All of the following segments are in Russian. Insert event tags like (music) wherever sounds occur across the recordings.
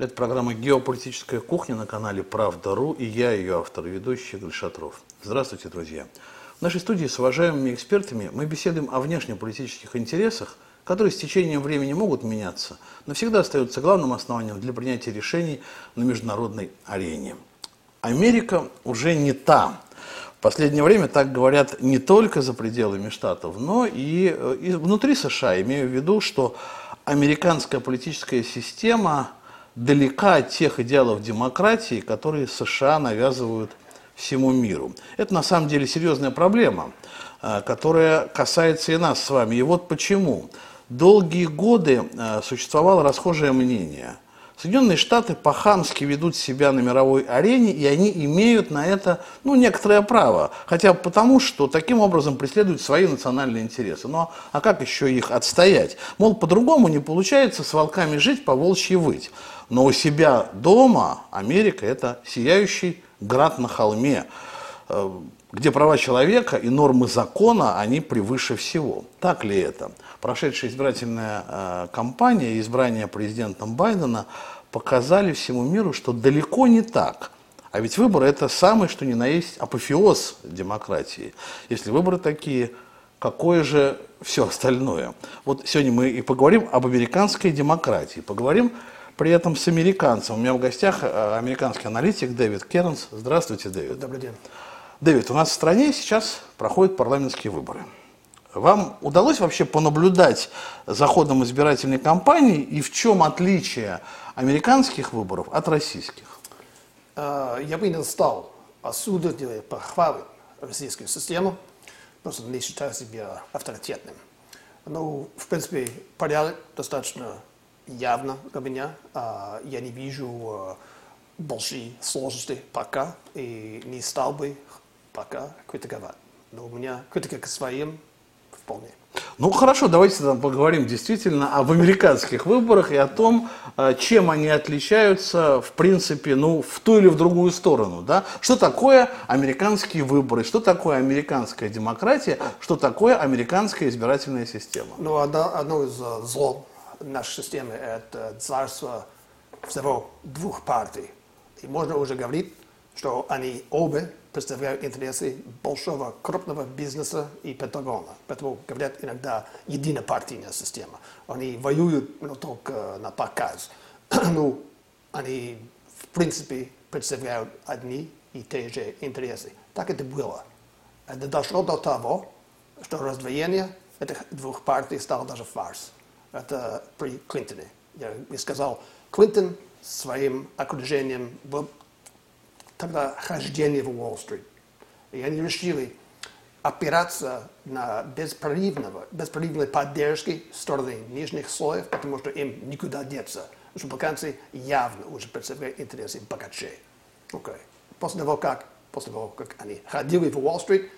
Это программа «Геополитическая кухня» на канале «Правда.ру» и я, ее автор и ведущий Игорь Шатров. Здравствуйте, друзья. В нашей студии с уважаемыми экспертами мы беседуем о внешнеполитических интересах, которые с течением времени могут меняться, но всегда остаются главным основанием для принятия решений на международной арене. Америка уже не та. В последнее время так говорят не только за пределами Штатов, но и, э, и внутри США. Имею в виду, что американская политическая система далека от тех идеалов демократии, которые США навязывают всему миру. Это на самом деле серьезная проблема, э, которая касается и нас с вами. И вот почему. Долгие годы э, существовало расхожее мнение. Соединенные Штаты по-хамски ведут себя на мировой арене, и они имеют на это ну, некоторое право. Хотя потому, что таким образом преследуют свои национальные интересы. Но а как еще их отстоять? Мол, по-другому не получается с волками жить, по волчьи выть. Но у себя дома Америка – это сияющий град на холме, э, где права человека и нормы закона, они превыше всего. Так ли это? Прошедшая избирательная э, кампания и избрание президентом Байдена показали всему миру, что далеко не так. А ведь выборы – это самый, что ни на есть, апофеоз демократии. Если выборы такие, какое же все остальное? Вот сегодня мы и поговорим об американской демократии. Поговорим при этом с американцем. У меня в гостях э, американский аналитик Дэвид Кернс. Здравствуйте, Дэвид. Добрый день. Дэвид, у нас в стране сейчас проходят парламентские выборы. Вам удалось вообще понаблюдать за ходом избирательной кампании и в чем отличие американских выборов от российских? Э, я бы не стал осудить или похвалить российскую систему, просто не считаю себя авторитетным. Но, в принципе, порядок достаточно явно для меня. А, я не вижу а, большие сложности пока и не стал бы пока критиковать. Но у меня критика к своим вполне. Ну хорошо, давайте там поговорим действительно об американских выборах и о том, а, чем они отличаются, в принципе, ну, в ту или в другую сторону. Да? Что такое американские выборы, что такое американская демократия, что такое американская избирательная система? Ну, одно, одно из зол нашей системы это царство всего двух партий. И можно уже говорить, что они оба представляют интересы большого крупного бизнеса и Пентагона. Поэтому говорят иногда единопартийная система. Они воюют ну, только на показ. (clears throat) ну, они в принципе представляют одни и те же интересы. Так это было. Это дошло до того, что раздвоение этих двух партий стало даже фарс это при Клинтоне. Я сказал, Клинтон своим окружением был тогда хождение в Уолл-стрит. И они решили опираться на беспрерывного, беспрерывной поддержки стороны нижних слоев, потому что им никуда деться. Республиканцы явно уже представляют интересы богачей. Okay. После того, как, после того, как они ходили в Уолл-стрит,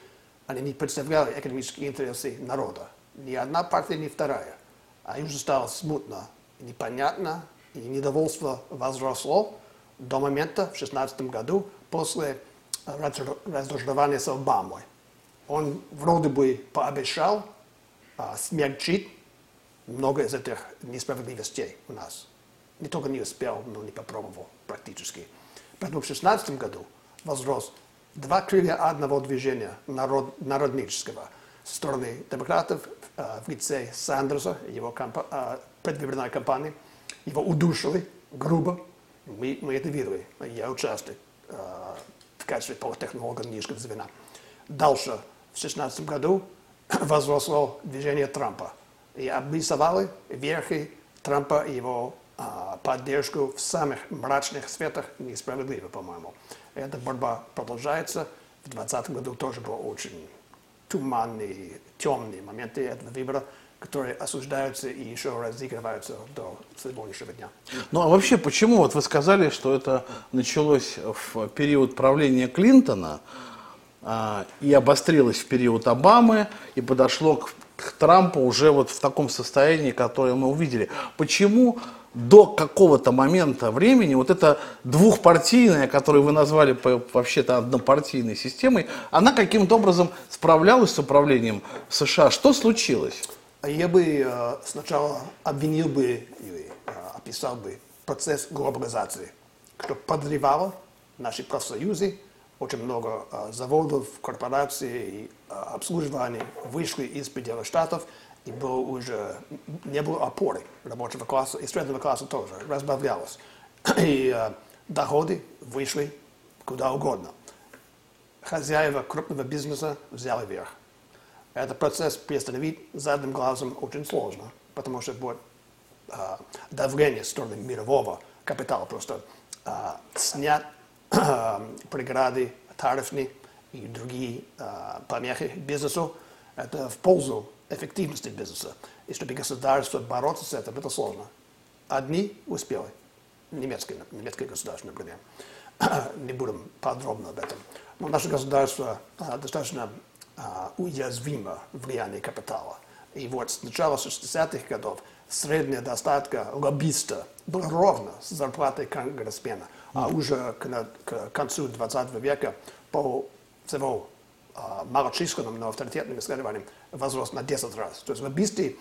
они не представляли экономические интересы народа. Ни одна партия, ни вторая а им же стало смутно, непонятно, и недовольство возросло до момента, в 2016 году, после разочарования с Обамой. Он вроде бы пообещал а, смягчить много из этих несправедливостей у нас. Не только не успел, но не попробовал практически. Поэтому в 2016 году возрос два крылья одного движения народ, народнического – со стороны демократов э, в лице Сандерса, его кампа- э, предвыборной кампании. Его удушили грубо. Мы, мы это видели. Я участвую э, в качестве политтехнолога нижнего звена. Дальше, в 2016 году, (coughs) возросло движение Трампа. И обрисовали верхи Трампа и его поддержку в самых мрачных светах несправедливо, по-моему. Эта борьба продолжается. В 2020 году тоже было очень туманные, темные моменты этого выбора, которые осуждаются и еще разыгрываются до сегодняшнего дня. Ну а вообще почему, вот вы сказали, что это началось в период правления Клинтона а, и обострилось в период Обамы и подошло к, к Трампу уже вот в таком состоянии, которое мы увидели. Почему до какого-то момента времени вот эта двухпартийная, которую вы назвали вообще-то однопартийной системой, она каким-то образом справлялась с управлением США. Что случилось? Я бы сначала обвинил бы или описал бы процесс глобализации, что подрывало наши профсоюзы, очень много заводов, корпораций и обслуживаний вышли из пределов штатов, и было уже, не было опоры рабочего класса, и среднего класса тоже, разбавлялось. И (clears throat) доходы вышли куда угодно. Хозяева крупного бизнеса взяли верх. Этот процесс приостановить задним глазом очень сложно, потому что будет э, давление со стороны мирового капитала просто э, снять э, (clears throat) преграды тарифные и другие э, помехи бизнесу. Это в пользу эффективности бизнеса. И чтобы государство бороться с этим, это сложно. Одни успели. Немецкое, немецкое государство, например. (clears throat) Не будем подробно об этом. Но наше государство а, достаточно а, уязвимо влияние капитала. И вот с начала 60-х годов средняя достатка лоббиста была ровно с зарплатой конгрессмена. А уже к, к концу 20 века по всего а, малочисленным, но авторитетным исследованиям возрос на 10 раз. То есть лоббисты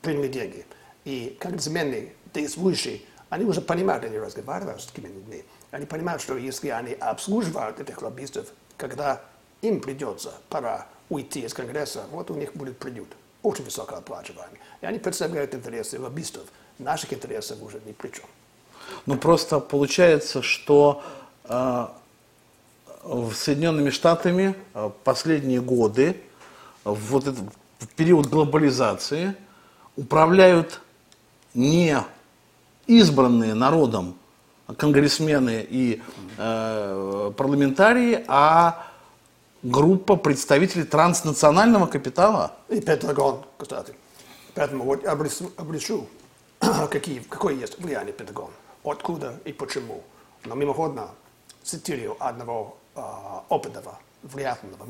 приняли деньги. И конгрессмены, действующие, они уже понимают, они разговаривают с такими людьми, они понимают, что если они обслуживают этих лоббистов, когда им придется пора уйти из Конгресса, вот у них будет приют, очень высокооплачиваемый. И они представляют интересы лоббистов, наших интересов уже ни при чем. Ну просто получается, что э, Соединенными Штатами э, последние годы, вот этот период глобализации, управляют не избранные народом конгрессмены и э, парламентарии, а группа представителей транснационального капитала. И Пентагон, кстати. Поэтому вот обрису (clears throat) какие, какое есть влияние Пентагона, откуда и почему. Но мимоходно цитирую одного э, опытного, влиятельного,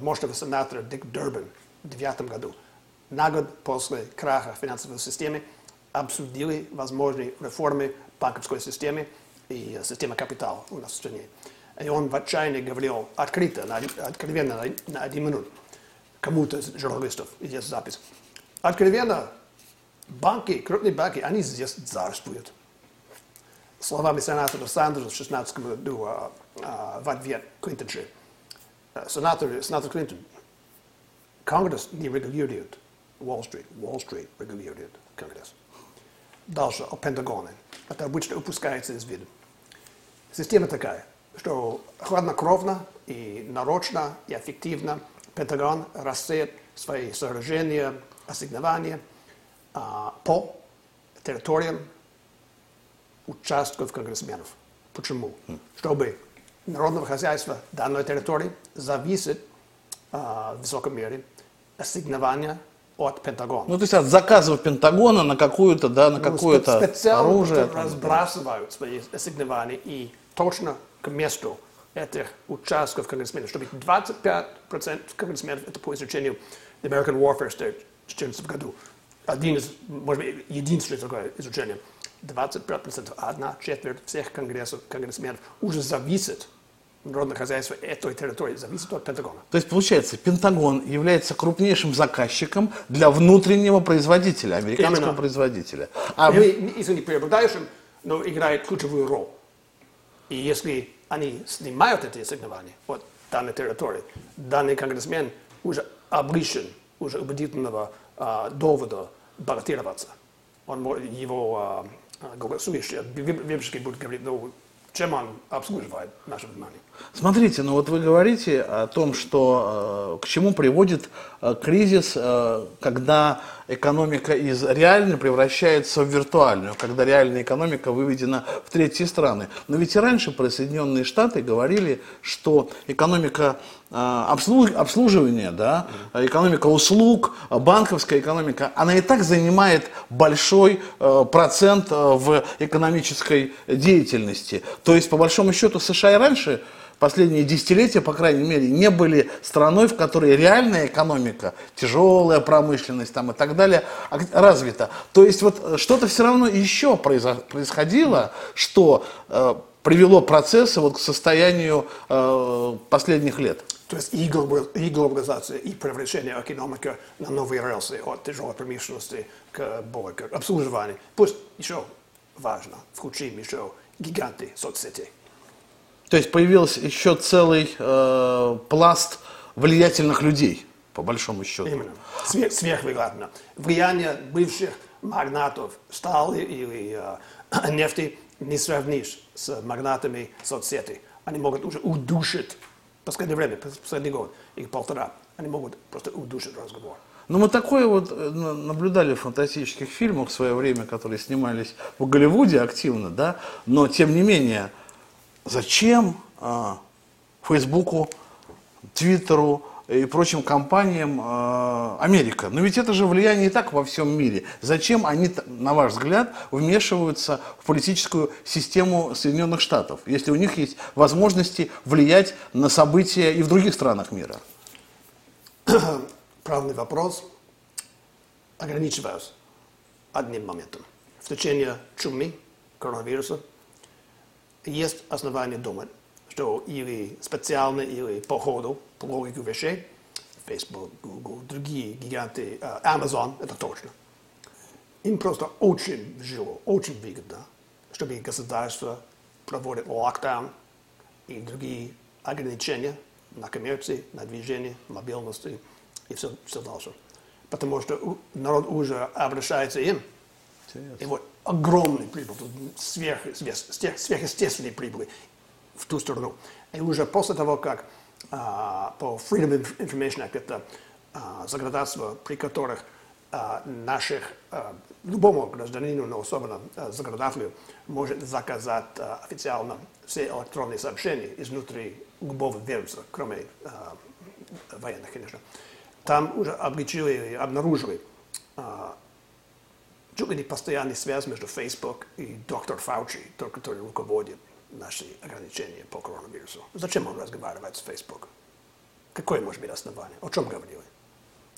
мощного сенатора Дик Дербин в 2009 году. На год после краха финансовой системы обсудили возможные реформы банковской системы и системы капитала у нас в стране. И он в отчаянии говорил открыто, откровенно, на один минут, кому-то из журналистов, есть запись. Откровенно, банки, крупные банки, они здесь царствуют. Словами сенатора Сандерса в 16 году а, а, в ответ Клинтонши. Сенатор, сенатор Клинтон, Конгресс не регулирует Уолл-стрит, Уолл-стрит регулирует Конгресс. Дальше о Пентагоне. Это обычно упускается из виду. Система такая, что хладнокровно и нарочно и эффективно Пентагон рассеет свои сооружения, ассигнования а, по территориям участков конгрессменов. Почему? Чтобы народного хозяйства данной территории зависит а, в высокой мере ассигнования от Пентагона. Ну, то есть от заказов Пентагона на какую-то, да, на ну, какое-то оружие. Разбрасывают свои ассигнования и точно к месту этих участков конгрессменов, чтобы 25% конгрессменов, это по изучению The American Warfare State в 2014 году, один из, может быть, единственное такое изучение, 25%, одна четверть всех конгрессов, конгрессменов уже зависит народное хозяйство этой территории зависит от Пентагона. То есть, получается, Пентагон является крупнейшим заказчиком для внутреннего производителя, американского Именно. производителя. А... Или, если не преобладающим, но играет ключевую роль. И если они снимают эти ассигнования от данной территории, данный конгрессмен уже обречен, уже убедительного а, довода баллотироваться. Он, его а, голосующие, выборщики будут говорить, ну, чем он обслуживает наше внимание. Смотрите, ну вот вы говорите о том, что э, к чему приводит э, кризис, э, когда экономика из реальной превращается в виртуальную, когда реальная экономика выведена в третьи страны. Но ведь и раньше Соединенные Штаты говорили, что экономика обслуж, обслуживания, да, экономика услуг, банковская экономика, она и так занимает большой процент в экономической деятельности. То есть, по большому счету, США и раньше последние десятилетия, по крайней мере, не были страной, в которой реальная экономика, тяжелая промышленность там, и так далее развита. То есть вот э, что-то все равно еще происходило, что э, привело процессы вот к состоянию э, последних лет. То есть и, глобализация, и превращение экономики на новые рельсы от тяжелой промышленности к, к обслуживанию. Пусть еще важно. Включим еще гиганты соцсетей. То есть появился еще целый э, пласт влиятельных людей, по большому счету. Именно. Сверх, сверхвероятно. Влияние бывших магнатов стали или э, (coughs) нефти не сравнишь с магнатами соцсетей. Они могут уже удушить в последнее время, последний год, их полтора. Они могут просто удушить разговор. Но мы такое вот э, на- наблюдали в фантастических фильмах в свое время, которые снимались в Голливуде активно, да, но тем не менее, зачем а, Фейсбуку, Твиттеру и прочим компаниям а, Америка? Но ведь это же влияние и так во всем мире. Зачем они, на ваш взгляд, вмешиваются в политическую систему Соединенных Штатов, если у них есть возможности влиять на события и в других странах мира? (coughs) Правный вопрос. Ограничиваюсь одним моментом. В течение чумы, коронавируса, есть основания думать, что или специально, или по ходу, по логике вещей, Facebook, Google, другие гиганты, Amazon, это точно. Им просто очень тяжело, очень выгодно, чтобы государство проводит локдаун и другие ограничения на коммерции, на движение, мобильности и все, все дальше. Потому что народ уже обращается им. И вот огромный прибыль, тут сверх, сверх, сверх- сверхъестественные прибыли в ту сторону. И уже после того, как а, по Freedom Information Act, это а, законодательство, при которых а, наших, а, любому гражданину, но особенно а, законодателю, может заказать а, официально все электронные сообщения изнутри любого вируса, кроме а, военных, конечно. Там уже обличили, обнаружили а, не постоянная связь между Facebook и доктор Фаучи, тот, который руководит наши ограничения по коронавирусу. Зачем он разговаривает с Facebook? Какое может быть основание? О чем говорили?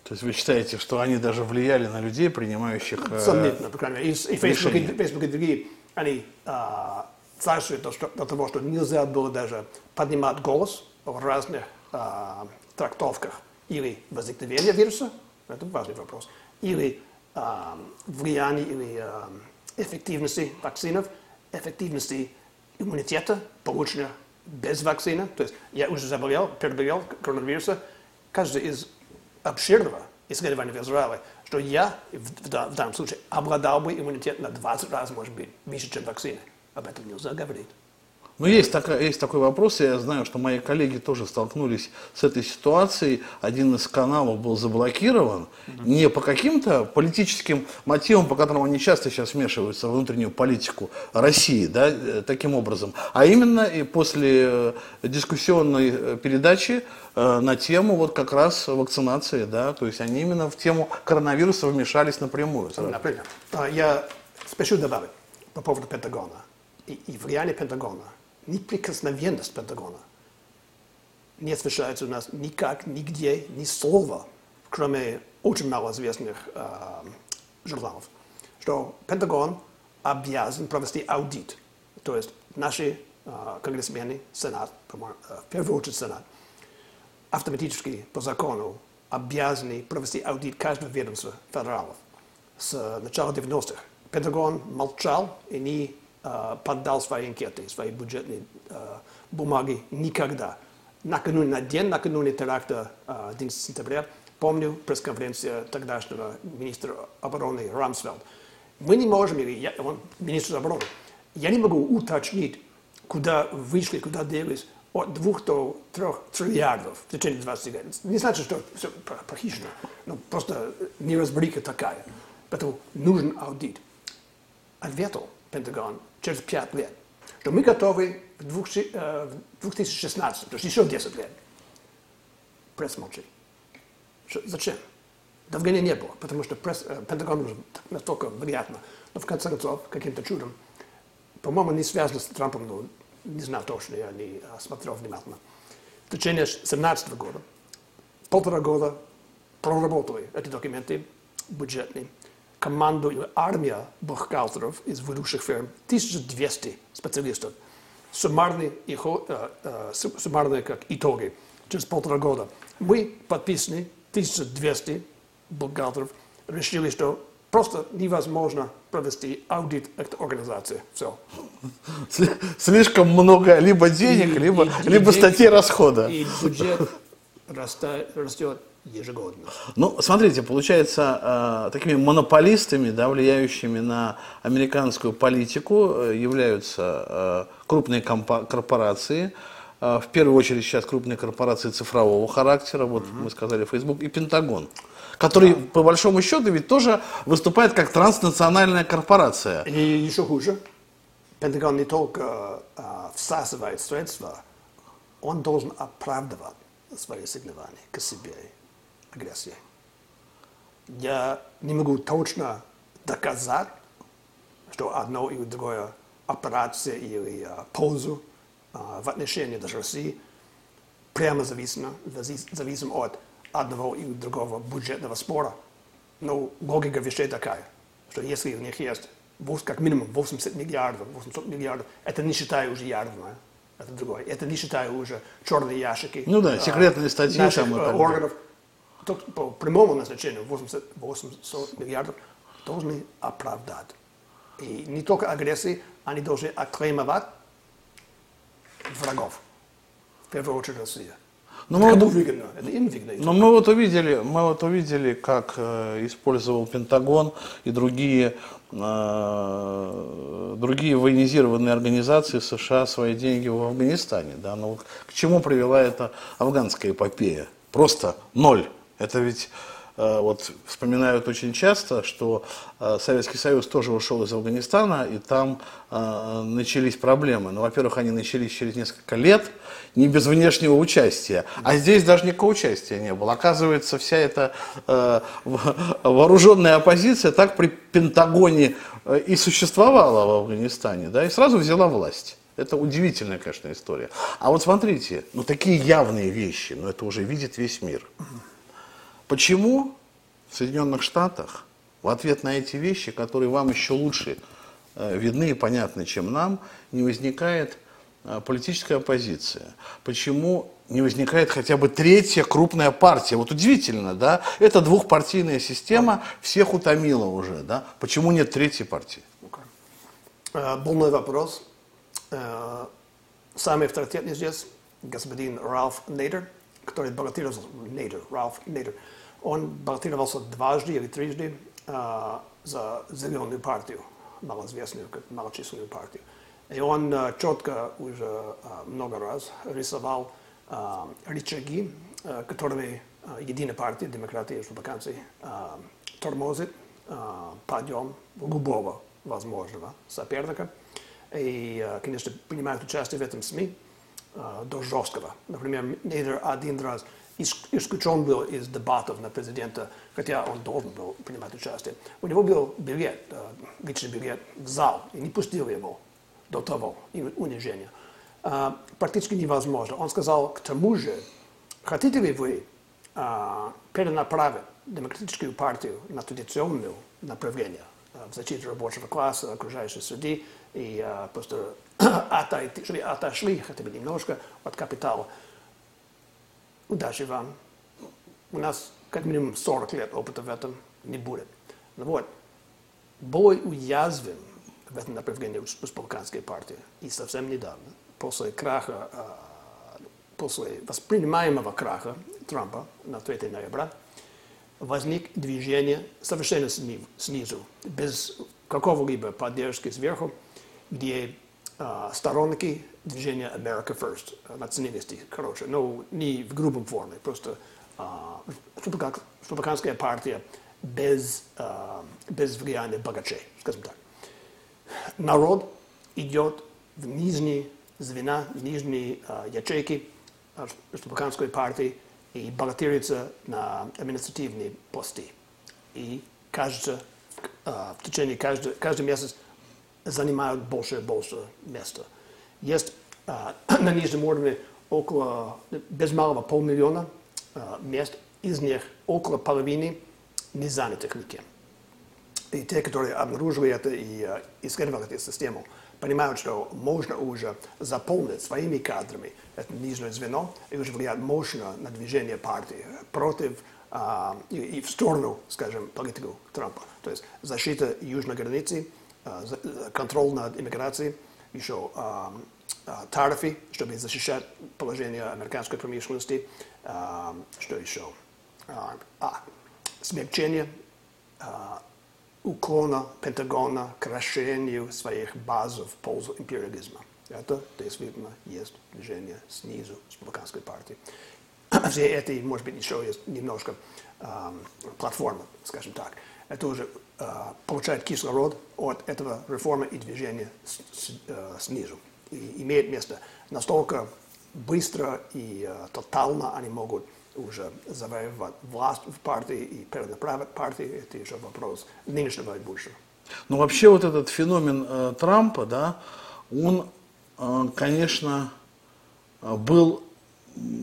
То есть вы считаете, что они даже влияли на людей, принимающих... э, Сомнительно, по крайней мере. И, и Facebook, и. Facebook и другие, они а, царствуют до, до того, что нельзя было даже поднимать голос в разных а, трактовках или возникновения вируса, это важный вопрос, или влияние или эффективности вакцинов, эффективности иммунитета, полученного без вакцины. То есть я уже заболел, переболел коронавируса. Каждый из обширного исследования в Израиле, что я в, в да- в данном случае обладал бы иммунитет на 20 раз, может быть, выше, чем вакцины. Об этом нельзя говорить. Ну, есть, такая, есть такой вопрос, я знаю, что мои коллеги тоже столкнулись с этой ситуацией. Один из каналов был заблокирован. Не по каким-то политическим мотивам, по которым они часто сейчас вмешиваются в внутреннюю политику России, да, э, таким образом, а именно и после э, дискуссионной э, передачи на тему вот как раз вакцинации, да, то есть они именно в тему коронавируса вмешались напрямую. Например, а, я спешу добавить по поводу Пентагона и, и влияние Пентагона, неприкосновенность Пентагона не освещается у нас никак, нигде, ни слова, кроме очень малоизвестных а, журналов, что Пентагон обязан провести аудит. То есть наши а, конгрессмены, Сенат, а, в первую очередь Сенат, автоматически по закону обязаны провести аудит каждого ведомства федералов с начала 90-х. Пентагон молчал и не э, поддал свои анкеты, свои бюджетные э, бумаги никогда. Накануне, на день накануне теракта э, 11 сентября, помню пресс-конференция тогдашнего министра обороны Рамсфелд. Мы не можем, или я, он министр обороны, я не могу уточнить, куда вышли, куда делись от двух до трех триллиардов в течение 20 лет. Не значит, что все похищено, но просто неразбериха такая. Поэтому нужен аудит. Ответил Пентагон через 5 лет, что мы готовы в 2000, э, в 2016, то есть еще 10 лет. Пресс молчит. Зачем? Давления не было, потому что пресс, Пентагон настолько влиятельно. Но в конце концов, каким-то чудом, по-моему, не связано с Трампом, но не знаю точно, я не смотрел внимательно. В течение 2017 года, полтора года проработали эти документы бюджетные. Команду, армия бухгалтеров из ведущих фирм, 1200 специалистов. Суммарные, их, э, э, су- суммарные как итоги через полтора года. Мы подписаны, 1200 бухгалтеров, решили, что просто невозможно провести аудит этой организации. Все. Сли- Слишком много либо денег, И- либо, и- и либо деньги- статей расхода. И бюджет раста- растет ежегодно. Ну, смотрите, получается, э, такими монополистами, да, влияющими на американскую политику, э, являются э, крупные корпорации, э, в первую очередь сейчас крупные корпорации цифрового характера, вот мы сказали Facebook, и Пентагон, который, по большому счету, ведь тоже выступает как транснациональная корпорация. И еще хуже, Пентагон не только а, всасывает средства, он должен оправдывать свои ассигнования к себе агрессии. Я не могу точно доказать, что одно или другое операция или а, пользу а, в отношении даже России прямо зависимо, зави- зависим от одного или другого бюджетного спора. Но логика вещей такая, что если у них есть как минимум 80 миллиардов, 800 миллиардов, это не считая уже ядерное, это другое. Это не считая уже черные ящики. Ну да, а, секретные статьи наших, там и далее. органов. По прямому назначению 80, 800 миллиардов должны оправдать. И не только агрессии, они должны оклеймовать врагов. В первую очередь Россия. Это мы кому выгодно? Это им выгодно. Но мы вот увидели, мы вот увидели, как э, использовал Пентагон и другие, э, другие военизированные организации США свои деньги в Афганистане. Да? Но к чему привела эта афганская эпопея? Просто ноль. Это ведь э, вот вспоминают очень часто, что э, Советский Союз тоже ушел из Афганистана, и там э, начались проблемы. Ну, во-первых, они начались через несколько лет, не без внешнего участия. А здесь даже никакого участия не было. Оказывается, вся эта вооруженная оппозиция так при Пентагоне и существовала в Афганистане, да, и сразу взяла власть. Это удивительная, конечно, история. А вот смотрите, ну такие явные вещи, но это уже видит весь мир. Почему в Соединенных Штатах в ответ на эти вещи, которые вам еще лучше э, видны и понятны, чем нам, не возникает э, политическая оппозиция? Почему не возникает хотя бы третья крупная партия? Вот удивительно, да? Это двухпартийная система всех утомила уже, да? Почему нет третьей партии? Э, Был мой вопрос. Э, Самый авторитетный здесь господин Ральф Нейдер, который баллотировался, Нейдер, Ральф Нейдер, он баллотировался дважды или трижды э, за зеленую партию, малоизвестную, как малочисленную партию. И он э, четко уже э, много раз рисовал э, рычаги, э, которыми э, единая партия, демократы и республиканцы, э, тормозит э, подъем любого возможного соперника. И, э, конечно, принимают участие в этом СМИ э, до жесткого. Например, один раз исключен был из дебатов на президента, хотя он должен был принимать участие. У него был билет, э, личный билет в зал, и не пустил его до того унижения. Э, Практически невозможно. Он сказал, к тому же, хотите ли вы э, перенаправить демократическую партию на традиционное направление в защиту рабочего класса, окружающей среды, и просто (clears throat) отойти, чтобы отошли хотя бы немножко от капитала. Удачи вам. У нас как минимум 40 лет опыта в этом не будет. Ну вот, бой уязвим в этом направлении республиканской партии. И совсем недавно, после краха, э, после воспринимаемого краха Трампа на 3 ноября, возник движение совершенно сни- снизу, без какого-либо поддержки сверху, где а, сторонники движения America First, а, националисты, короче, но не в грубом форме, просто а, республика- республиканская партия без, а, без влияния богачей, скажем так. Народ идет в нижние звена, в нижние а, ячейки а, республиканской партии и баллотируется на административные посты. И кажется, а, в течение каждого, каждый месяц занимают больше и больше места. Есть а, на нижнем уровне около, без малого полмиллиона а, мест, из них около половины не занятых никем. И те, которые обнаружили это и э, исследовали эту систему, понимают, что можно уже заполнить своими кадрами это нижнее звено и уже влиять мощно на движение партии против а, и, и в сторону, скажем, политику Трампа. То есть защита южной границы, а, контроль над иммиграцией, еще а, тарифы, чтобы защищать положение американской промышленности, что еще? А, смягчение уклона Пентагона к расширению своих баз в пользу империализма. Это действительно есть движение снизу республиканской партии. Все эти, может быть, еще есть немножко ам, платформа, скажем так. Это уже а, получает кислород от этого реформы и движения с- с- э, снизу. И имеет место настолько быстро и э, тотально они могут уже завоевать власть в партии и перенаправить партии. Это еще вопрос нынешнего и будущего. Ну, вообще вот этот феномен э, Трампа, да, он, э, конечно, э, был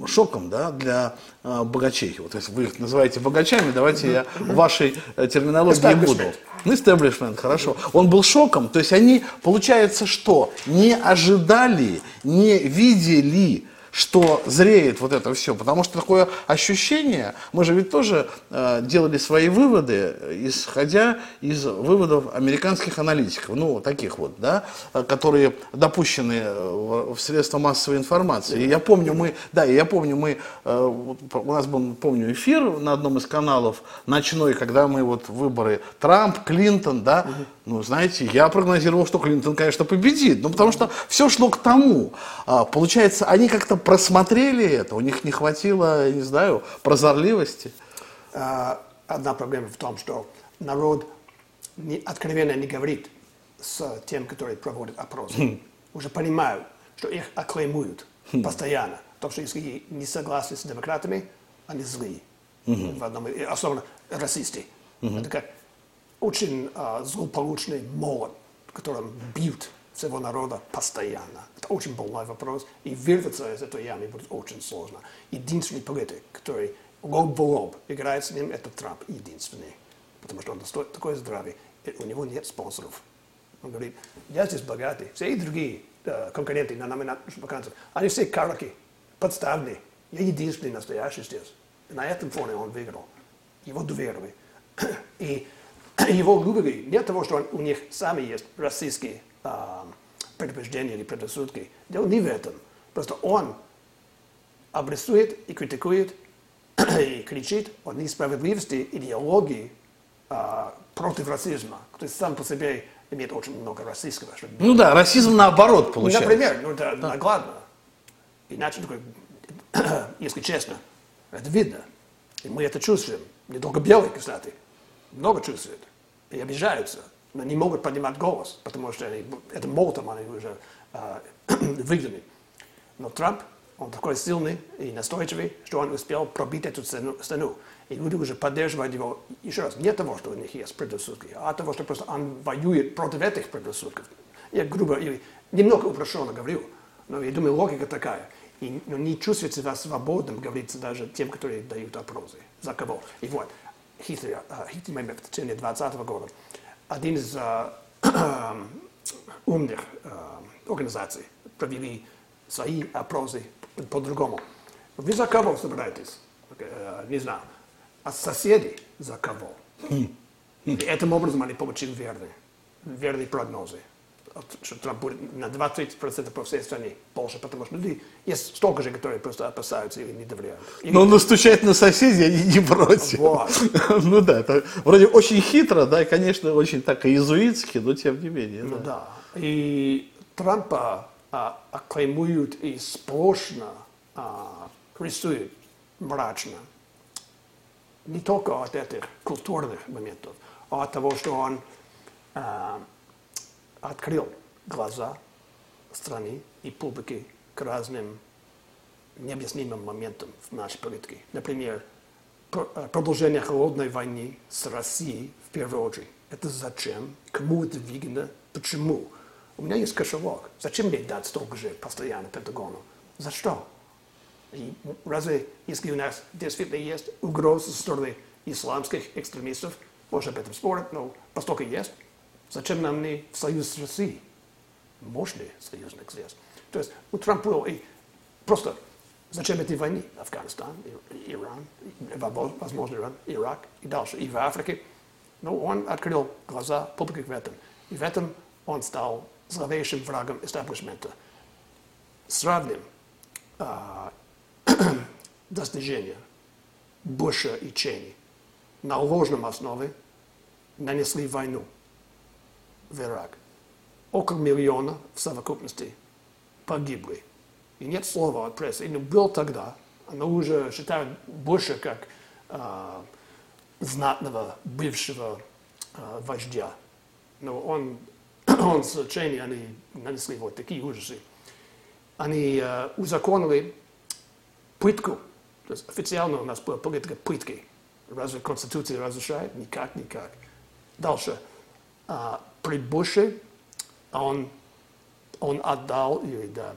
шоком, да, для э, богачей. Вот если вы их называете богачами, давайте я вашей э, терминологии Establishment. буду. Ну, Establishment, хорошо. Он был шоком, то есть они, получается, что не ожидали, не видели, что зреет вот это все. Потому что такое ощущение, мы же ведь тоже э, делали свои выводы, исходя из выводов американских аналитиков, ну, таких вот, да, которые допущены э, в средства массовой информации. И я помню, мы, да, я помню, мы, э, у нас был, помню, эфир на одном из каналов ночной, когда мы вот выборы Трамп, Клинтон, да, ну, знаете, я прогнозировал, что Клинтон, конечно, победит, ну, потому что все шло к тому. А, получается, они как-то просмотрели это, у них не хватило, я не знаю, прозорливости. А, Одна проблема в том, что народ не- откровенно не говорит с тем, который проводит опросы. Уже понимают, что их оклеймуют постоянно. Потому что если не согласны с демократами, они злые. В одном, особенно расисты. Это как очень а, злополучный молот, которым бьют всего народа постоянно. Это очень больной вопрос, и вырваться из этой ямы будет очень сложно. Единственный политик, который лоб в лоб играет с ним, это Трамп, единственный. Потому что он сто- такой здравый, и у него нет спонсоров. Он говорит, я здесь богатый, все другие э, конкуренты на республиканцев, они все карлики, подставные. Я единственный настоящий здесь. И на этом фоне он выиграл. Его доверили. И его любили не от того, что он- у них сами есть российские а, предубеждения или предрассудки. Дело не в этом. Просто он обрисует и критикует (clears throat) и кричит о несправедливости идеологии а, против расизма, который сам по себе имеет очень много российского. что- Ну да, расизм наоборот получается. Например, ну это наглядно. Иначе, такой, (clears throat) если честно, это видно. И мы это чувствуем. Не только белые, кстати. Много чувствуют. И обижаются. Но не могут поднимать голос, потому что они, это молотом они уже а, (clears throat) выгнаны. Но Трамп, он такой сильный и настойчивый, что он успел пробить эту стену. И люди уже поддерживают его, еще раз, не того, что у них есть предрассудки, а того, что просто он воюет против этих предрассудков. Я грубо или немного упрощенно говорю, но я думаю, логика такая. И ну, не чувствует себя свободным, говорится даже тем, которые дают опросы. За кого? И вот, хитрый момент в течение 2020 года. Один из умных организаций провели свои опросы по-другому. Вы за кого собираетесь? Не знаю. А соседи за кого? И этим образом они получили верные, верные прогнозы. Что Трамп будет на 20% по всей стране больше, потому что люди есть столько же, которые просто опасаются или не доверяют. Или- Но настучать на соседей они не против. Вот. (laughs) Ну да, это вроде очень хитро, да, и, конечно, очень так иезуитски, но тем не менее. Ну да. да. И Трампа а, оклеймуют и сплошно а, рисуют мрачно. Не только от этих культурных моментов, а от того, что он а, открыл глаза страны и публики к разным необъяснимым моментам в нашей политике. Например, э, продолжение холодной войны с Россией в первую очередь. Это зачем? Кому это выгодно? Почему? У меня есть кошелек. Зачем мне дать столько же постоянно Пентагону? За что? И разве, если у нас действительно есть угрозы со стороны исламских экстремистов, можно об этом спорить, но поскольку есть, зачем нам не в союз с Россией? Мощный союзник здесь. То есть у Трампа и просто Зачем эти войны? Афганистан, Иран, возможно, Иран, Ирак и дальше, и в Африке. Но он открыл глаза публике в этом. И в этом он стал зловейшим врагом истеблишмента. Сравним а, (clears throat) достижения Буша и Чейни на ложном основе нанесли войну в Ирак. Около миллиона в совокупности погибли. И нет слова от прессы. Но был тогда, но уже считают больше как э, знатного бывшего э, вождя. Но он, (clears throat) он с Чейни, они нанесли вот такие ужасы. Они э, узаконили пытку. То есть официально у нас была политика пытки. Разве Конституция разрешает? Никак, никак. Дальше. А, при Буше он, он отдал или да,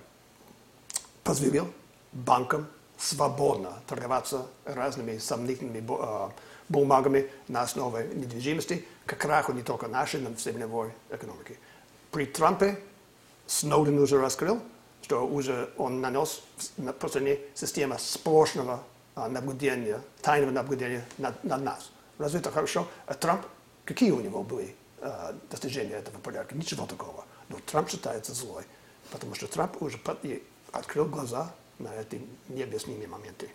позволил банкам свободно торговаться разными сомнительными а, бумагами на основе недвижимости, к краху не только нашей, но и всей мировой экономики. При Трампе Сноуден уже раскрыл, что уже он нанес по стране систему сплошного а, наблюдения, тайного наблюдения над, над нас. Разве это хорошо? А Трамп, какие у него были а, достижения этого порядка? Ничего такого. Но Трамп считается злой, потому что Трамп уже открыл глаза на эти необъяснимые моменты.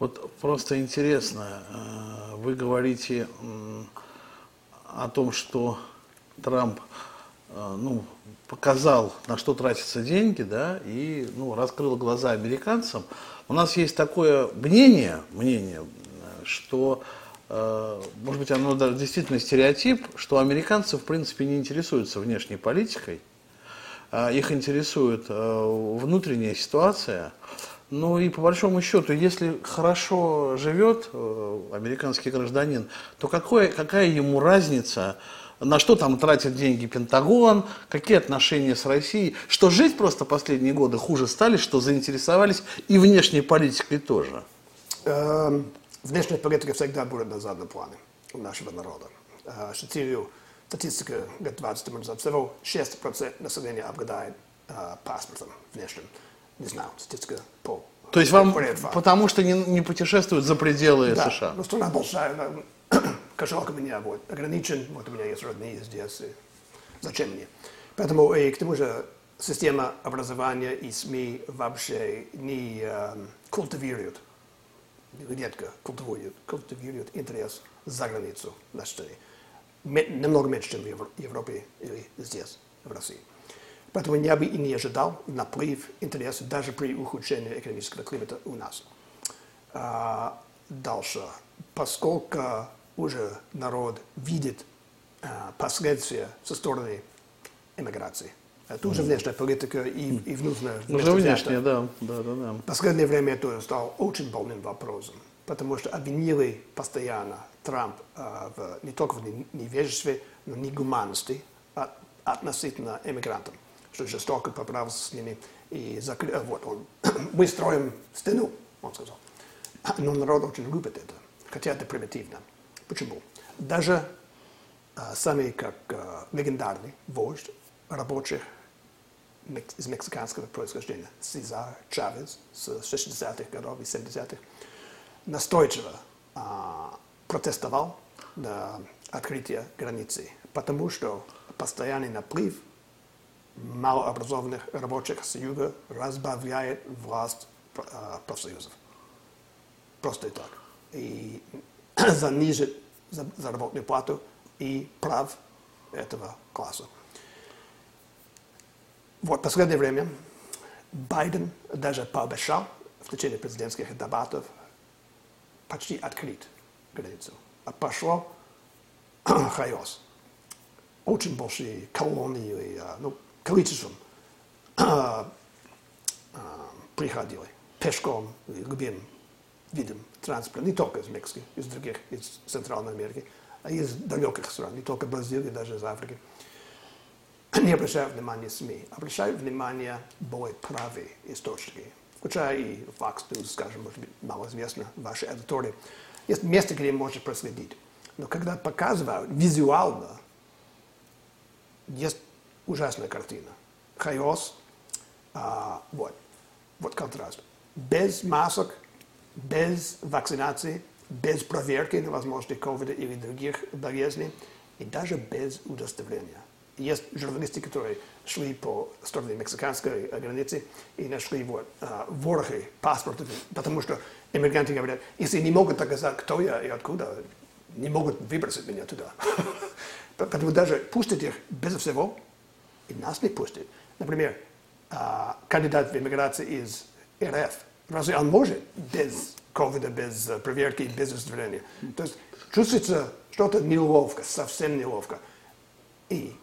Вот просто интересно, э, вы говорите о том, что Трамп э, ну, показал, на что тратятся деньги, да, и ну, раскрыл глаза американцам. У нас есть такое мнение, мнение, что, э, может быть, оно действительно стереотип, что американцы, в принципе, не интересуются внешней политикой, а их интересует э, внутренняя ситуация. Ну и по большому счету, если хорошо живет э, американский гражданин, то какое, какая ему разница, на что там тратят деньги Пентагон, какие отношения с Россией, что жить просто последние годы хуже стали, что заинтересовались и внешней политикой тоже. Внешняя политика всегда будет на заднем плане у нашего народа. Шатирию статистика лет 20 назад, всего 6% населения обладает паспортом внешним. Не знаю, статистика по... То есть вам, потому что не, не путешествуют за пределы да, США? Да, страна большая, кошелек у меня вот, ограничен, вот у меня есть родные здесь, и зачем мне? Поэтому и к тому же система образования и СМИ вообще не э, культивируют, редко культивируют интерес за границу нашей страны намного меньше, чем в Европе или здесь, в России. Поэтому я бы и не ожидал наплыв интереса даже при ухудшении экономического климата у нас. А, дальше. Поскольку уже народ видит а, последствия со стороны эмиграции, это уже внешняя политика и, и внутренняя. Уже внешняя, да, да, да, да. Последнее время это стал очень больным вопросом, потому что обвинили постоянно Трамп э, в, не только в невежестве, но и негуманности от, относительно эмигрантов, что жестоко поправился с ними и закрыл, э, вот он, мы строим стену, он сказал. Но народ очень любит это, хотя это примитивно. Почему? Даже э, сами как э, легендарный вождь рабочих из мексиканского происхождения, Сезар Чавес с 60-х годов и 70-х, настойчиво а, протестовал на открытие границы, потому что постоянный наплыв малообразованных рабочих с юга разбавляет власть э, профсоюзов. Просто так. И занижит заработную плату и прав этого класса. Вот последнее время Байден даже пообещал в течение президентских дебатов почти открыть границу. А пошло (clears throat) хаос. Очень большие колонии, ну, количеством (clears throat) приходили пешком, любым видом транспорта, не только из Мексики, из других, из Центральной Америки, а из далеких стран, не только Бразилии, даже из Африки. Не обращают внимания СМИ, обращают внимание более правые источники, включая и Fox News, скажем, может быть, малоизвестно вашей аудитории. Есть место, где можно проследить. Но когда показывают визуально, есть ужасная картина. Хаос, а, вот, вот контраст. без масок, без вакцинации, без проверки на возможность ковида или других болезней, и даже без удостоверения. Есть журналисты, которые шли по стороне мексиканской границы и нашли вот, а, ворохи паспортов, потому что иммигранты говорят, если не могут доказать, кто я и откуда, не могут выбросить меня туда. (laughs) Поэтому даже пустят их без всего, и нас не пустят. Например, а, кандидат в иммиграцию из РФ, разве он может без ковида, без э, проверки, без удостоверения? То есть чувствуется что-то неловко, совсем неловко. И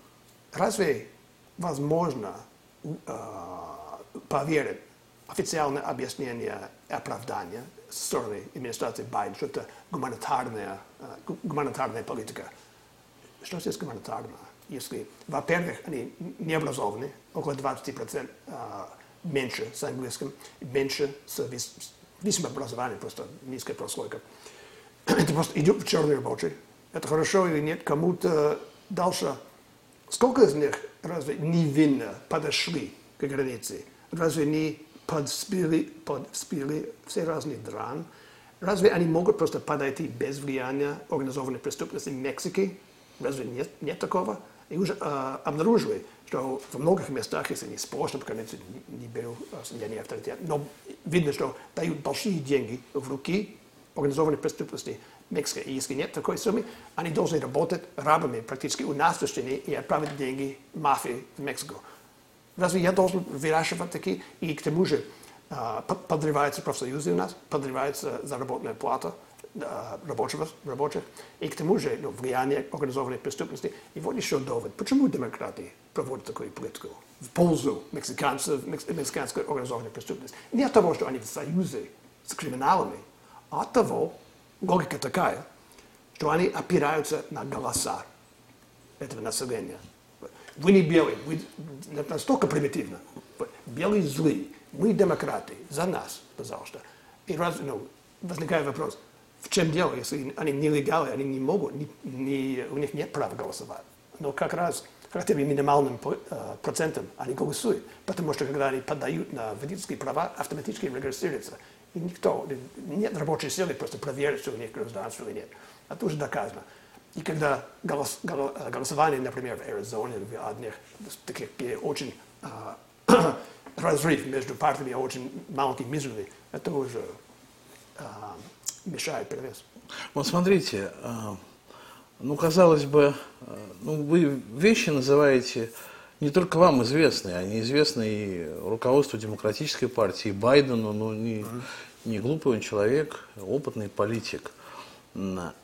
разве возможно э, поверить официальное объяснение оправдания со стороны администрации Байдена, что это гуманитарная, э, гуманитарная политика? Что здесь гуманитарно? Если, во-первых, они не образованы, около 20% э, меньше с английским, меньше с высшим образованием, просто низкая прослойка. Это просто идет в черный рабочий. Это хорошо или нет, кому-то дальше. Сколько из них разве невинно подошли к границе? Разве не подспили, подспили все разные дран? Разве они могут просто подойти без влияния организованной преступности Мексики? Разве нет, нет такого? И уже э, обнаружили, что в многих местах, если не сплошно, по крайней мере, не, беру, я не авторитет, но видно, что дают большие деньги в руки организованной преступности Мексики. И если нет такой суммы, они должны работать рабами практически у нас в стране и отправить деньги мафии в Мексику. Разве я должен выращивать такие? И к тому же э, подрываются профсоюзы у нас, подрывается заработная плата э, рабочих, рабочих. И к тому же ну, влияние организованной преступности. И вот еще довод. Почему демократы проводят такую политику в пользу мексиканцев, мексиканской организованной преступности? Не от того, что они в союзе с криминалами, а от того, логика такая, что они опираются на голоса этого населения. Вы не белые, вы настолько примитивно. Белые злые, мы демократы, за нас, пожалуйста. И раз, ну, возникает вопрос, в чем дело, если они нелегалы, они не могут, не, не, у них нет права голосовать. Но как раз хотя бы минимальным э, процентом они голосуют, потому что когда они подают на водительские права, автоматически регистрируются. И никто, нет рабочей силы просто проверить, что у них гражданство или нет. Это уже доказано. И когда голос, голосование, например, в Аризоне в одних таких, где очень э, разрыв между партиями очень маленький, мизерный, это уже э, мешает перевес. Вот смотрите, ну, казалось бы, э, ну, вы вещи называете не только вам известные, они известны и руководству Демократической партии, и Байдену, ну, не, не глупый он человек, опытный политик –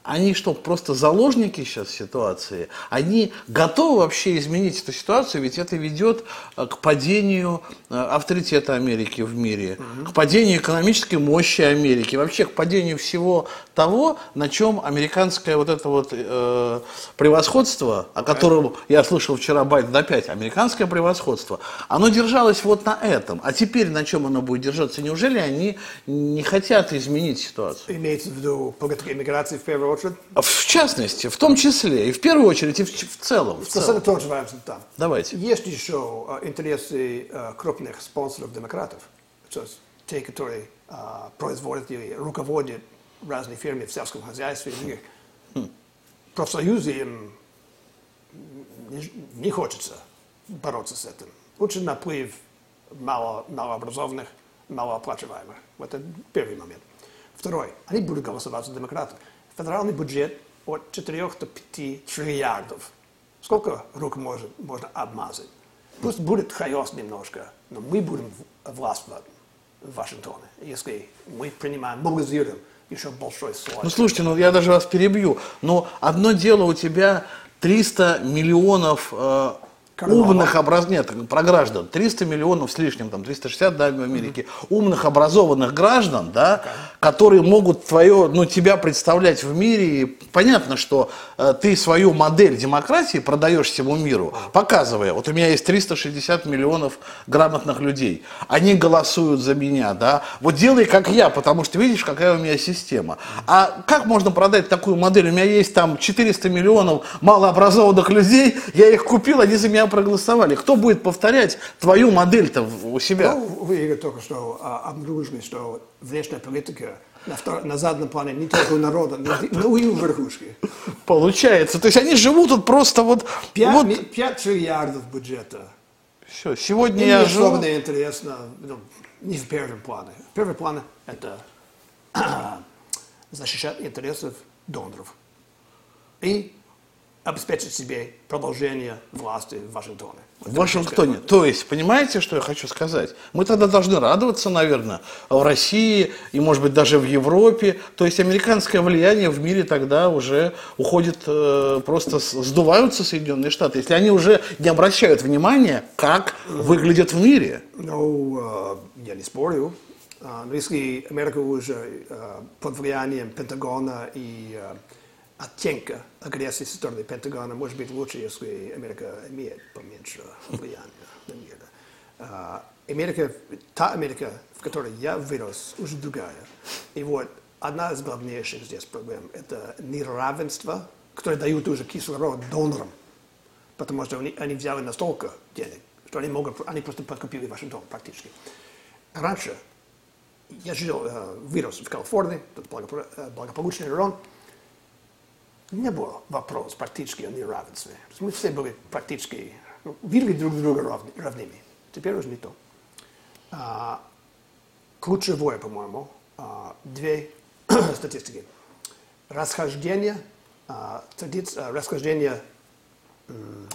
они что, просто заложники сейчас ситуации? Они готовы вообще изменить эту ситуацию, ведь это ведет э, к падению э, авторитета Америки в мире, угу. к падению экономической мощи Америки, вообще к падению всего того, на чем американское вот это вот э, превосходство, о котором я слышал вчера Байден опять, американское превосходство, оно держалось вот на этом. А теперь на чем оно будет держаться? Неужели они не хотят изменить ситуацию? Имеется в виду политика иммиграции операции в первую очередь? В частности, в том числе, и в первую очередь, и в, в целом. В целом. Сосредоточиваемся там. Давайте. Есть еще uh, интересы uh, крупных спонсоров демократов, то есть те, которые uh, производят или руководят разные фирмы в сельском хозяйстве. И хм. Профсоюзы им не, не хочется бороться с этим. Очень наплыв мало, малообразованных, малооплачиваемых. Вот это первый момент. Второй. Они будут голосовать за демократов. Федеральный бюджет от 4 до 5 триллиардов. Сколько рук может, можно обмазать? Пусть будет хаос немножко, но мы будем властвовать в Вашингтоне, если мы принимаем, мобилизируем еще большой слой. Ну, слушайте, ну я даже вас перебью. Но одно дело у тебя 300 миллионов э, умных образ... Нет, про граждан. 300 миллионов с лишним, там 360, да, в Америке. Mm-hmm. Умных образованных граждан, да, okay. которые могут твое, ну, тебя представлять в мире. И понятно, что э, ты свою модель демократии продаешь всему миру, показывая, вот у меня есть 360 миллионов грамотных людей. Они голосуют за меня, да. Вот делай как я, потому что видишь, какая у меня система. А как можно продать такую модель? У меня есть там 400 миллионов малообразованных людей, я их купил, они за меня проголосовали. Кто будет повторять твою модель-то у себя? Ну, вы, только что а, обнаружили, что внешняя политика на, втор- на заднем плане не только у народа, но, и- у верхушки. Получается. То есть они живут тут просто вот... Пять, вот ми- пять триллиардов бюджета. все, сегодня И я мне живу... особенно интересно, ну, не в первом плане. В первом плане это (clears throat) защищать интересы доноров и обеспечить себе продолжение власти в Вашингтоне. В Вашингтоне. То есть, понимаете, что я хочу сказать? Мы тогда должны радоваться, наверное, в России и, может быть, даже в Европе. То есть, американское влияние в мире тогда уже уходит, э, просто сдуваются Соединенные Штаты. Если они уже не обращают внимания, как выглядят в мире. Ну, э, я не спорю. Если Америка уже э, под влиянием Пентагона и э, оттенка агрессии со стороны Пентагона, может быть лучше, если Америка имеет поменьше влияния на мир. Э, Америка, та Америка, в которой я вырос, уже другая. И вот одна из главнейших здесь проблем – это неравенство, которое дают уже кислород донорам потому что они, они взяли настолько денег, что они, могут, они просто подкупили Вашингтон практически. Раньше я жил, э, вырос в Калифорнии, тут благополучный район, не было вопроса практически о неравенстве. Мы все были практически, видели друг друга равными. Теперь уже не то. А, ключевое, по-моему, а, две (clears throat) статистики. Расхождение, а, традиц- а, расхождение м,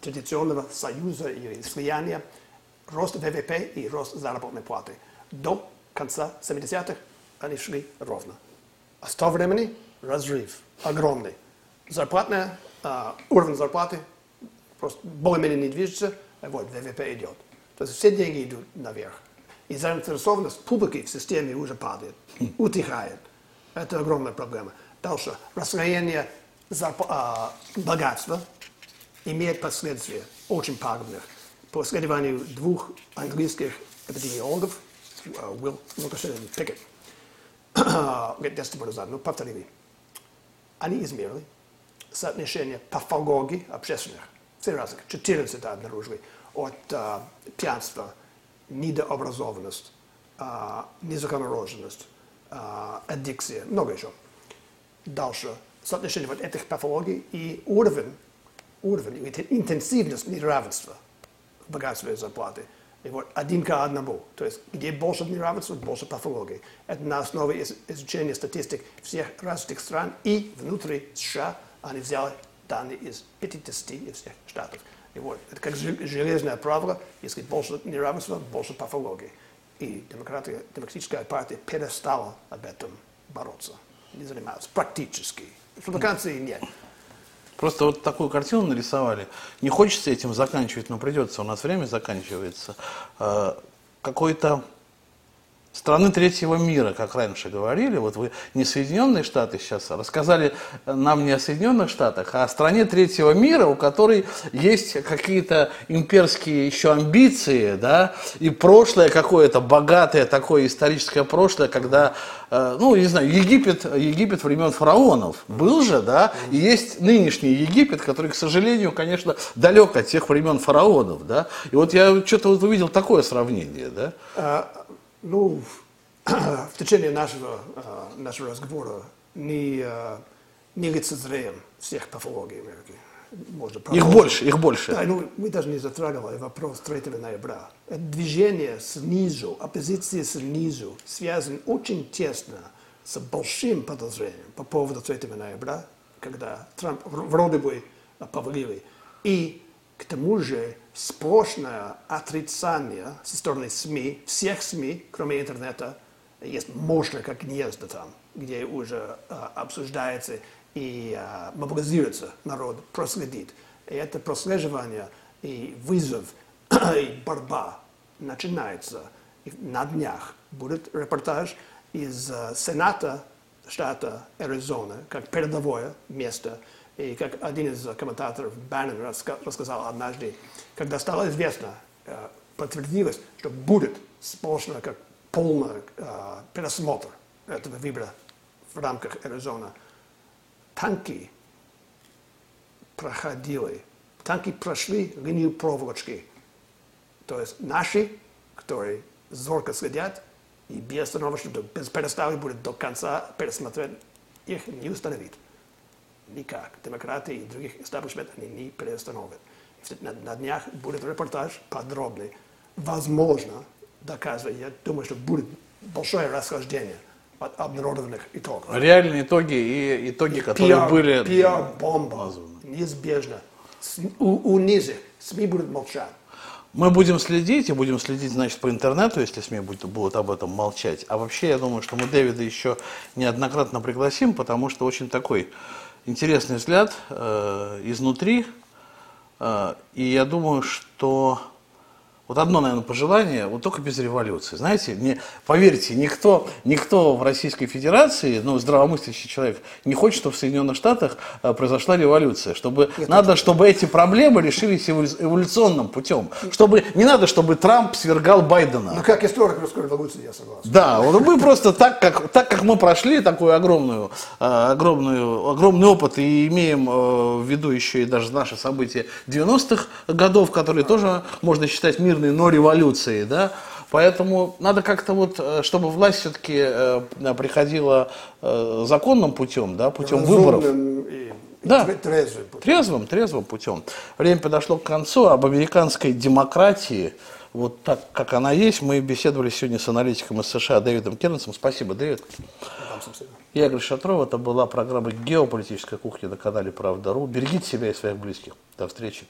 традиционного союза или слияния, рост ВВП и рост заработной платы. До конца 70-х они шли ровно. А с того времени разрыв огромный. Зарплатная, а, уровень зарплаты просто более-менее не движется, вот ВВП идет. То есть все деньги идут наверх. И заинтересованность публики в системе уже падает, утихает. Это огромная проблема. Дальше. Расслоение зарп- а, богатства имеет последствия очень пагубных. По исследованию двух английских эпидемиологов, а, Уилл Лукашин и Пикет, лет 10 тому назад, ну, повторили. Они измерили соотношение патологий общественных. Все разных. 14 обнаружили. От а, пьянства, недообразованность, а, незаконороженность, а, аддикция, много еще. Дальше. Соотношение вот этих патологий и уровень, уровень, интенсивность неравенства в богатстве и зарплаты. И вот один к одному. То есть, где больше неравенства, больше патологий. Это на основе из- изучения статистик всех развитых стран и внутри США они взяли данные из 50 из всех штатов. И вот, это как жел- железное правило, если больше неравенства, больше патологий. И демократия, демократическая партия перестала об этом бороться. Не занималась практически. Республиканцы нет. Просто вот такую картину нарисовали. Не хочется этим заканчивать, но придется, у нас время заканчивается. Э, Какой-то страны третьего мира, как раньше говорили, вот вы не Соединенные Штаты сейчас рассказали нам не о Соединенных Штатах, а о стране третьего мира, у которой есть какие-то имперские еще амбиции, да, и прошлое какое-то богатое такое историческое прошлое, когда, э, ну, не знаю, Египет, Египет времен фараонов был же, да, и есть нынешний Египет, который, к сожалению, конечно, далек от тех времен фараонов, да, и вот я что-то вот увидел такое сравнение, да, А, ну, (clears throat) в течение нашего, а, нашего разговора не, а, не лицезреем всех патологий Америки. Можно их больше, их больше. Да, ну, мы даже не затрагивали вопрос 3 ноября. Движение снизу, оппозиция снизу, связано очень тесно с большим подозрением по поводу 3 ноября, когда Трамп вроде бы повалили. И к тому же сплошное отрицание со стороны СМИ, всех СМИ, кроме интернета, есть мощно как гнездо там, где уже а, обсуждается и а, мобилизируется народ, проследит. И это прослеживание и вызов (coughs) и борьба начинается. И на днях будет репортаж из а, Сената штата Аризона, как передовое место. И как один из комментаторов Баннон рассказал однажды, когда стало известно, э, подтвердилось, что будет сплошно как полный э, пересмотр этого выбора в рамках Аризона. Танки проходили танки прошли линию проволочки. То есть наши, которые зорко следят и безостановочно, без переставки будут до конца пересмотреть, их не установить. Никак. Демократы и других истеблишмент они не перестановят. И на, на днях будет репортаж подробный. Возможно, доказывая, я думаю, что будет большое расхождение от обнародованных итогов. Реальные итоги и итоги, которые PR, были... Названы. Неизбежно. С- У, унизит. СМИ будут молчать. Мы будем следить, и будем следить, значит, по интернету, если СМИ будут, будут об этом молчать. А вообще, я думаю, что мы Дэвида еще неоднократно пригласим, потому что очень такой интересный взгляд э, изнутри. Э, и я думаю, что вот одно, наверное, пожелание, вот только без революции. Знаете, не, поверьте, никто, никто в Российской Федерации, ну, здравомыслящий человек, не хочет, чтобы в Соединенных Штатах э, произошла революция. Чтобы, надо, чтобы эти проблемы решились эволю- эволюционным путем. Чтобы, не надо, чтобы Трамп свергал Байдена. Но как историк русской революции я согласен. Да, вот мы просто так как, так как мы прошли такую огромную, э, огромную, огромный опыт и имеем э, в виду еще и даже наши события 90-х годов, которые тоже можно считать мирной, но революцией, да, Поэтому надо как-то вот, э, чтобы власть все-таки приходила э, законным путем, да, путем выборов. Да. трезвым путем. Трезвым, трезвым путем. Время подошло к концу. Об американской демократии, вот так, как она есть, мы беседовали сегодня с аналитиком из США Дэвидом Кернсом. Спасибо, Дэвид. Я Игорь Шатров. Это была программа «Геополитическая кухня» на канале «Правда.ру». Берегите себя и своих близких. До встречи.